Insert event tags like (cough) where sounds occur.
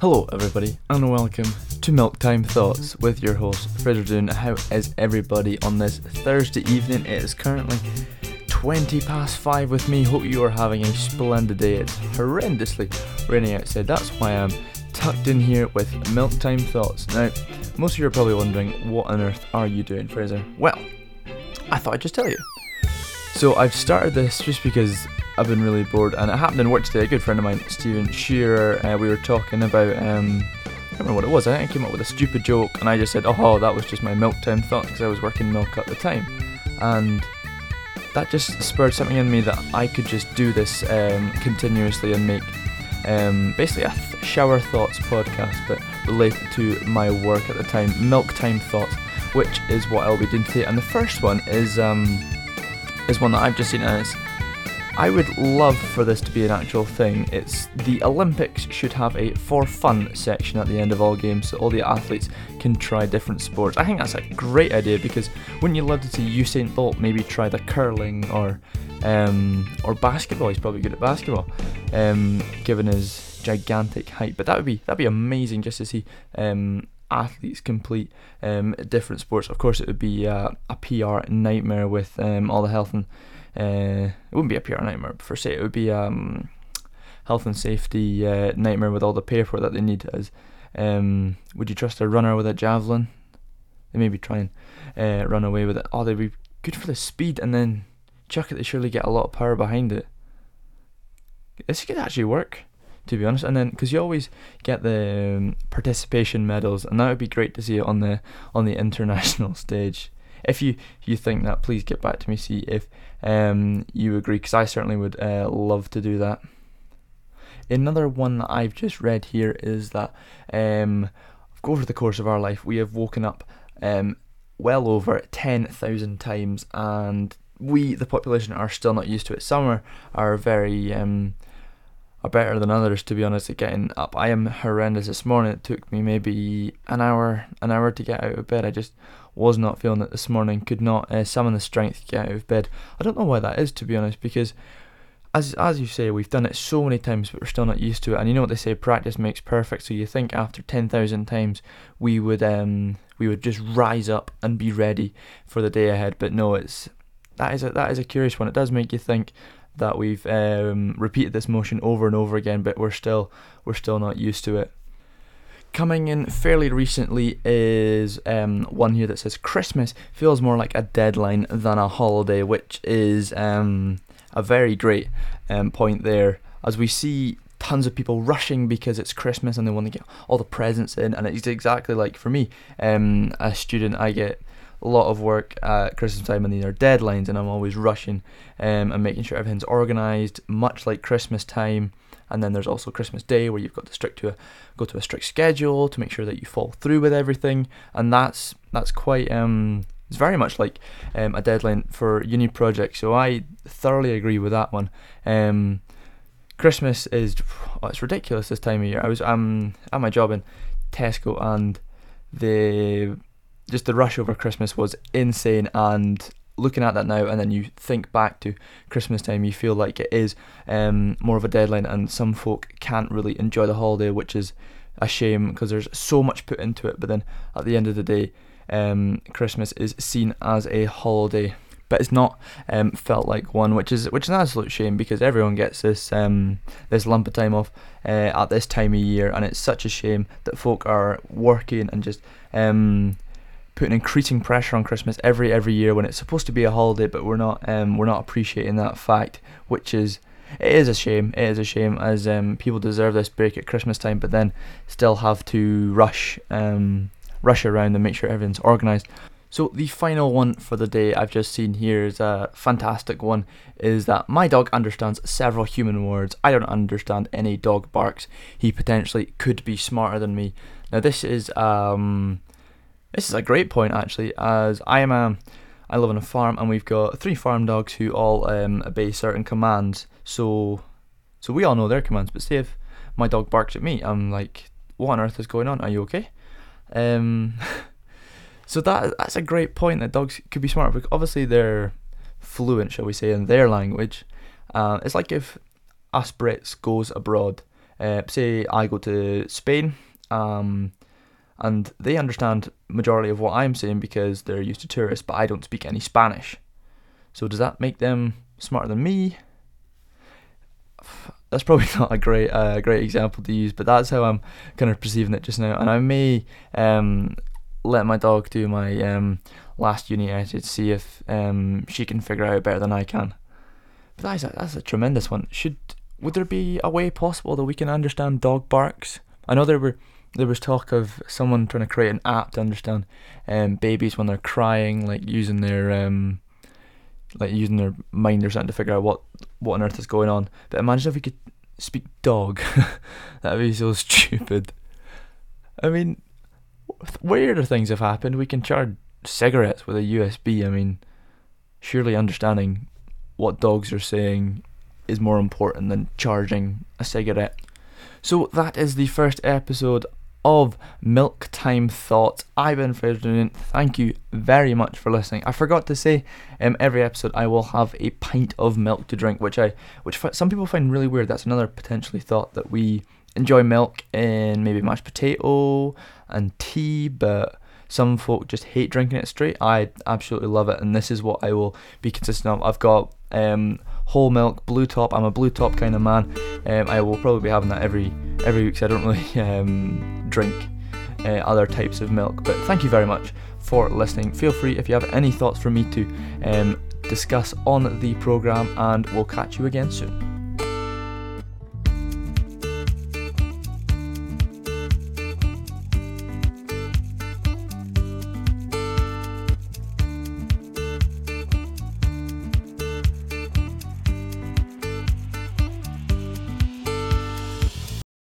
Hello, everybody, and welcome to Milk Time Thoughts with your host, Fraser Doon. How is everybody on this Thursday evening? It is currently 20 past 5 with me. Hope you are having a splendid day. It's horrendously raining outside. That's why I'm tucked in here with Milk Time Thoughts. Now, most of you are probably wondering, what on earth are you doing, Fraser? Well, I thought I'd just tell you. So, I've started this just because I've been really bored, and it happened in work today. A good friend of mine, Stephen Shearer, uh, we were talking about. Um, I can't remember what it was. I think I came up with a stupid joke, and I just said, "Oh, that was just my milk time thought," because I was working milk at the time, and that just spurred something in me that I could just do this um, continuously and make um, basically a th- shower thoughts podcast, but related to my work at the time, milk time thoughts, which is what I'll be doing today. And the first one is um, is one that I've just seen, and it's I would love for this to be an actual thing. It's the Olympics should have a for fun section at the end of all games so all the athletes can try different sports. I think that's a great idea because wouldn't you love to see Usain Bolt maybe try the curling or um, or basketball? He's probably good at basketball, um, given his gigantic height. But that would be that'd be amazing just to see um, athletes complete um, different sports. Of course, it would be a PR nightmare with um, all the health and uh, it wouldn't be a PR nightmare per se. It would be um, health and safety uh, nightmare with all the paperwork that they need. As um, would you trust a runner with a javelin? They maybe try and uh, run away with it. Oh, they'd be good for the speed, and then chuck it. They surely get a lot of power behind it. This could actually work, to be honest. And then because you always get the um, participation medals, and that would be great to see it on the on the (laughs) international stage if you you think that, please get back to me. See if um, you agree, because I certainly would uh, love to do that. Another one that I've just read here is that um, over the course of our life, we have woken up um, well over 10,000 times, and we, the population, are still not used to it. Some are, are very um, are better than others, to be honest, at getting up. I am horrendous. This morning it took me maybe an hour, an hour to get out of bed. I just was not feeling it this morning. Could not uh, summon the strength to get out of bed. I don't know why that is, to be honest, because as as you say, we've done it so many times, but we're still not used to it. And you know what they say, practice makes perfect. So you think after ten thousand times, we would um we would just rise up and be ready for the day ahead. But no, it's that is a that is a curious one. It does make you think that we've um, repeated this motion over and over again, but we're still we're still not used to it. Coming in fairly recently is um, one here that says Christmas feels more like a deadline than a holiday, which is um, a very great um, point there. As we see tons of people rushing because it's Christmas and they want to get all the presents in, and it's exactly like for me, um, a student, I get a lot of work at Christmas time and these are deadlines and I'm always rushing um, and making sure everything's organised, much like Christmas time. And then there's also Christmas Day where you've got to stick to a go to a strict schedule to make sure that you follow through with everything. And that's that's quite um it's very much like um, a deadline for uni projects. So I thoroughly agree with that one. Um, Christmas is oh, it's ridiculous this time of year. I was um at my job in Tesco and the just the rush over Christmas was insane. And looking at that now, and then you think back to Christmas time, you feel like it is um, more of a deadline, and some folk can't really enjoy the holiday, which is a shame because there's so much put into it. But then at the end of the day, um, Christmas is seen as a holiday, but it's not um, felt like one, which is which is an absolute shame because everyone gets this um, this lump of time off uh, at this time of year, and it's such a shame that folk are working and just um, putting increasing pressure on Christmas every every year when it's supposed to be a holiday, but we're not um, we're not appreciating that fact, which is it is a shame. It is a shame as um, people deserve this break at Christmas time, but then still have to rush um, rush around and make sure everything's organised. So the final one for the day I've just seen here is a fantastic one. Is that my dog understands several human words. I don't understand any dog barks. He potentially could be smarter than me. Now this is um this is a great point actually, as I am a, I live on a farm and we've got three farm dogs who all um, obey certain commands. So, so we all know their commands. But say if my dog barks at me, I'm like, what on earth is going on? Are you okay? Um, (laughs) so that that's a great point that dogs could be smart because obviously they're fluent, shall we say, in their language. Uh, it's like if us Brits goes abroad uh, say I go to Spain, um, and they understand majority of what I'm saying because they're used to tourists, but I don't speak any Spanish. So does that make them smarter than me? That's probably (laughs) not a great uh, great example to use, but that's how I'm kind of perceiving it just now. And I may um, let my dog do my um, last uni edit, see if um, she can figure out better than I can. But that's a, that's a tremendous one. Should would there be a way possible that we can understand dog barks? I know there were there was talk of someone trying to create an app to understand um, babies when they're crying, like using their um, like using their mind or something to figure out what what on earth is going on. But imagine if we could speak dog. (laughs) That'd be so stupid. I mean, weirder things have happened. We can charge cigarettes with a USB. I mean, surely understanding what dogs are saying is more important than charging a cigarette. So that is the first episode of Milk Time Thoughts. I've been Fraser Thank you very much for listening. I forgot to say, um, every episode I will have a pint of milk to drink, which I, which some people find really weird. That's another potentially thought that we enjoy milk in maybe mashed potato and tea, but some folk just hate drinking it straight. I absolutely love it, and this is what I will be consistent of. I've got um, whole milk, blue top. I'm a blue top kind of man. Um, I will probably be having that every every week. So I don't really (laughs) um, drink uh, other types of milk. But thank you very much for listening. Feel free if you have any thoughts for me to um, discuss on the program, and we'll catch you again soon.